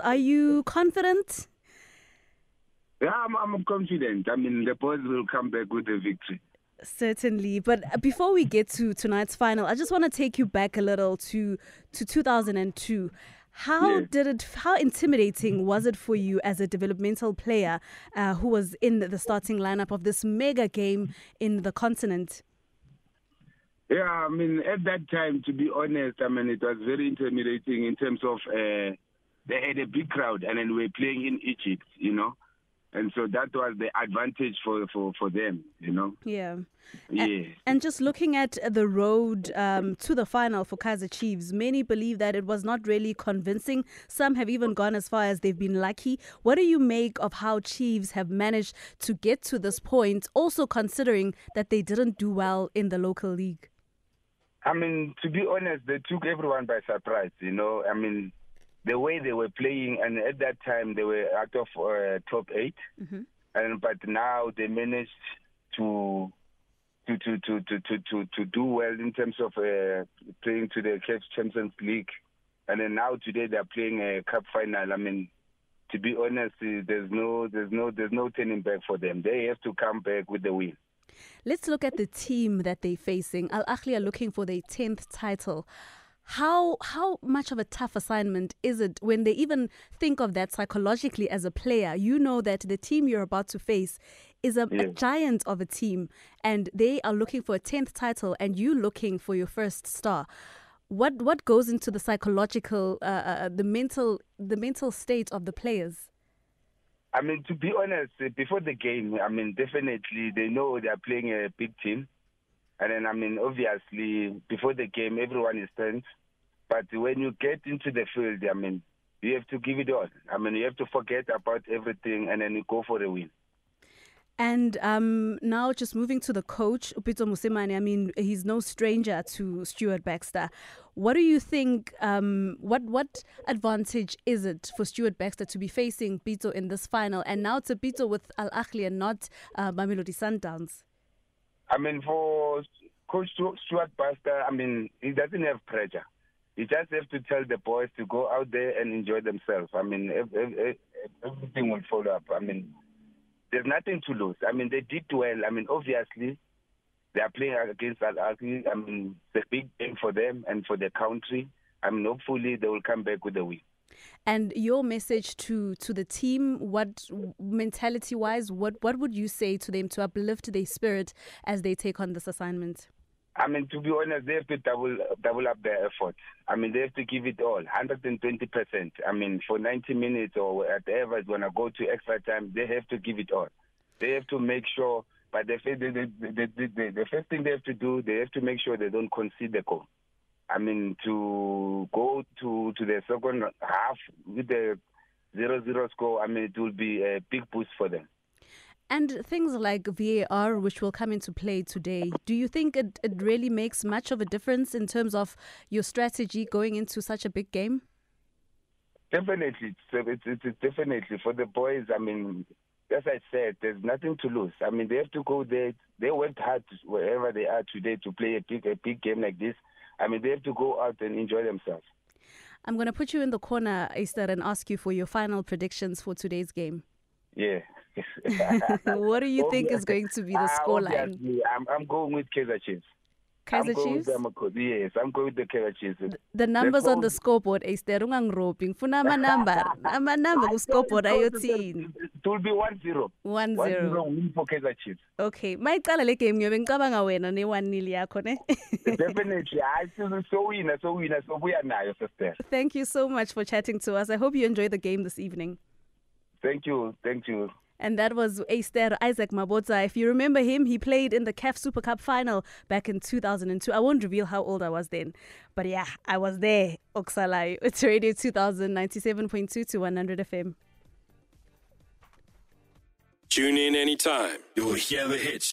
Are you confident? Yeah, I'm, I'm confident. I mean, the boys will come back with a victory. Certainly, but uh, before we get to tonight's final, I just want to take you back a little to to 2002. How Yeah. did it? How intimidating was it for you as a developmental player uh, who was in the starting lineup of this mega game in the continent? Yeah, I mean, at that time, to be honest, I mean, it was very intimidating in terms of uh, they had a big crowd, and then we were playing in Egypt, you know, and so that was the advantage for for for them, you know. Yeah. Yeah. And just looking at the road um, to the final for Kaizer Chiefs, many believe that it was not really convincing. Some have even gone as far as they've been lucky. What do you make of how Chiefs have managed to get to this point, also considering that they didn't do well in the local league? I mean, to be honest, they took everyone by surprise. You know, I mean, the way they were playing, and at that time they were out of uh, top 8 and but now they managed to. To, to, to, to, to, to, do well in terms of uh, playing to the CAF Champions League, and then now today they're playing a cup final. I mean, to be honest, uh, there's no there's no there's no turning back for them. They have to come back with the win. Let's look at the team that they're facing. Al Ahly are looking for their 10th title. How how much of a tough assignment is it when they even think of that psychologically as a player? You know that the team you're about to face is a, a giant of a team and they are looking for a 10th title and you looking for your first star. What what goes into the psychological uh, uh, the mental the mental state of the players? I mean, to be honest, uh, before the game, I mean, definitely they know they are playing a big team. And then, I mean, obviously, before the game, everyone is tense. But when you get into the field, I mean, you have to give it all. I mean, you have to forget about everything and then you go for the win. And um, now, just moving to the coach, uPitso Mosimane, I mean, he's no stranger to Stuart Baxter. What do you think? Um, what what advantage is it for Stuart Baxter to be facing Pitso in this final? And now it's a Pitso with Al Ahly and not uh, Mamelodi Sundowns. I mean, for Coach Stuart Baxter, I mean, he doesn't have pressure. He just have to tell the boys to go out there and enjoy themselves. I mean, ev- ev- ev- everything will follow up. I mean, there's nothing to lose. I mean, they did well. I mean, obviously, they are playing against Al Ahly. I mean, it's a big game for them and for the country. I mean, hopefully, they will come back with a win. And your message to to the team, what mentality wise, what what would you say to them to uplift their spirit as they take on this assignment? I mean, to be honest, they have to double double up their effort. I mean, they have to give it all, 120 percent. I mean, for 90 minutes or whatever it's gonna go to extra time, they have to give it all. They have to make sure. But the, the, the, the, first thing they have to do, they have to make sure they don't concede the goal. I mean, to go to to the second half with the zero-zero score, I mean, it will be a big boost for them. And things like VAR, which will come into play today, do you think it, it really makes much of a difference in terms of your strategy going into such a big game? Definitely, it's, it's, it's definitely for the boys. I mean, as I said, there's nothing to lose. I mean, they have to go there. They worked hard wherever they are today to play a big a big game like this. I mean, they have to go out and enjoy themselves. I'm going to put you in the corner, Yster, and ask you for your final predictions for today's game. Yeah. what do you think is going to be the scoreline? I'm I'm going with Kaizer Chiefs. Kaizer I'm Chiefs? With them, of course. yes, I'm going with the Kaizer Chiefs. The numbers on the scoreboard, eh, Yster, ungangroping. Funa ama-number. Ama-number ku-scoreboard ayothini. It will be one zero. One One zero. zero win for Kaizer Chiefs. Okay. Mayiqala le game ngiyobe ngicabanga wena ne-one nil yakho ne? Definitely. I so so winner, so winner, so we are now, sister. Thank you so much for chatting to us. I hope you enjoy the game this evening. Thank you, thank you. And that was Yster Isaac Mabotsa. If you remember him, he played in the CAF Super Cup final back in 2002. I won't reveal how old I was then. But yeah, I was there, Oxalai. It's Radio 2097.2 to 100 FM. Tune in anytime. You'll hear the hits.